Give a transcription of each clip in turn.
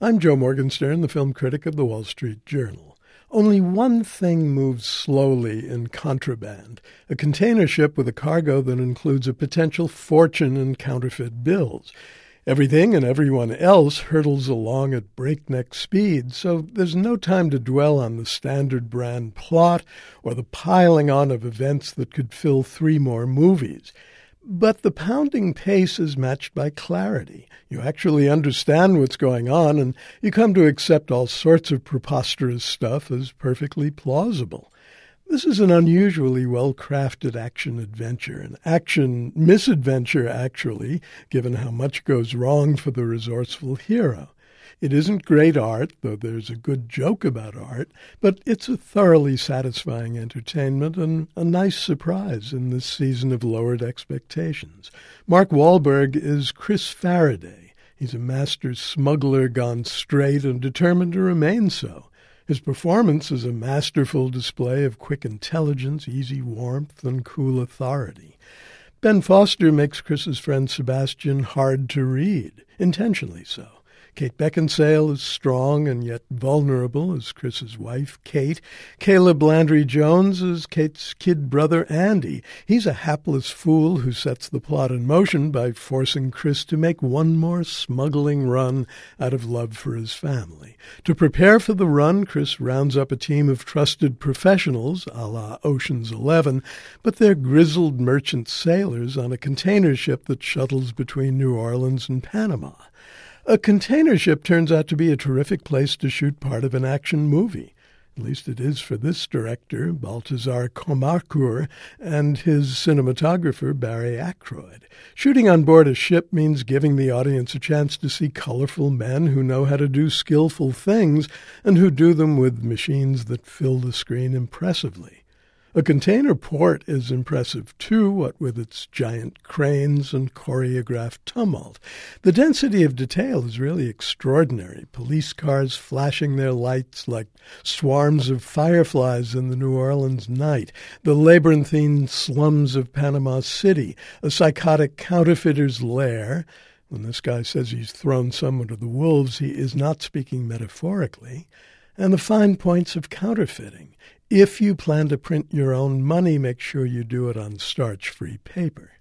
I'm Joe Morgenstern, the film critic of the Wall Street Journal. Only one thing moves slowly in contraband a container ship with a cargo that includes a potential fortune in counterfeit bills. Everything and everyone else hurtles along at breakneck speed, so there's no time to dwell on the standard brand plot or the piling on of events that could fill three more movies. But the pounding pace is matched by clarity. You actually understand what's going on, and you come to accept all sorts of preposterous stuff as perfectly plausible. This is an unusually well crafted action adventure, an action misadventure, actually, given how much goes wrong for the resourceful hero. It isn't great art, though there's a good joke about art, but it's a thoroughly satisfying entertainment and a nice surprise in this season of lowered expectations. Mark Wahlberg is Chris Faraday. He's a master smuggler gone straight and determined to remain so. His performance is a masterful display of quick intelligence, easy warmth, and cool authority. Ben Foster makes Chris's friend Sebastian hard to read, intentionally so. Kate Beckinsale is strong and yet vulnerable as Chris's wife, Kate. Caleb Landry Jones is Kate's kid brother, Andy. He's a hapless fool who sets the plot in motion by forcing Chris to make one more smuggling run out of love for his family. To prepare for the run, Chris rounds up a team of trusted professionals, a la Ocean's Eleven, but they're grizzled merchant sailors on a container ship that shuttles between New Orleans and Panama. A container ship turns out to be a terrific place to shoot part of an action movie. At least it is for this director, Baltasar Kormákur, and his cinematographer, Barry Ackroyd. Shooting on board a ship means giving the audience a chance to see colorful men who know how to do skillful things and who do them with machines that fill the screen impressively. A container port is impressive too, what with its giant cranes and choreographed tumult. The density of detail is really extraordinary. Police cars flashing their lights like swarms of fireflies in the New Orleans night, the labyrinthine slums of Panama City, a psychotic counterfeiter's lair. When this guy says he's thrown someone to the wolves, he is not speaking metaphorically. And the fine points of counterfeiting if you plan to print your own money, make sure you do it on starch free paper.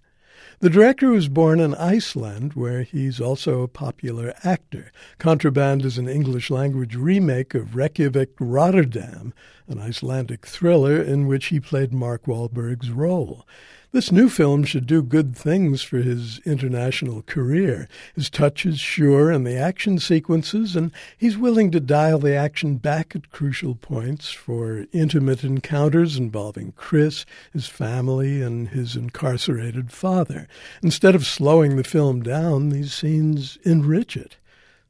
The director was born in Iceland, where he's also a popular actor. Contraband is an English language remake of Reykjavik Rotterdam, an Icelandic thriller in which he played Mark Wahlberg's role. This new film should do good things for his international career. His touch is sure in the action sequences, and he's willing to dial the action back at crucial points for intimate encounters involving Chris, his family, and his incarcerated father. Instead of slowing the film down, these scenes enrich it.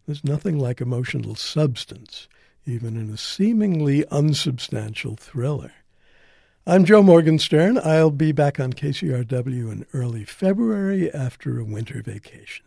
There's nothing like emotional substance, even in a seemingly unsubstantial thriller. I'm Joe Morgenstern. I'll be back on KCRW in early February after a winter vacation.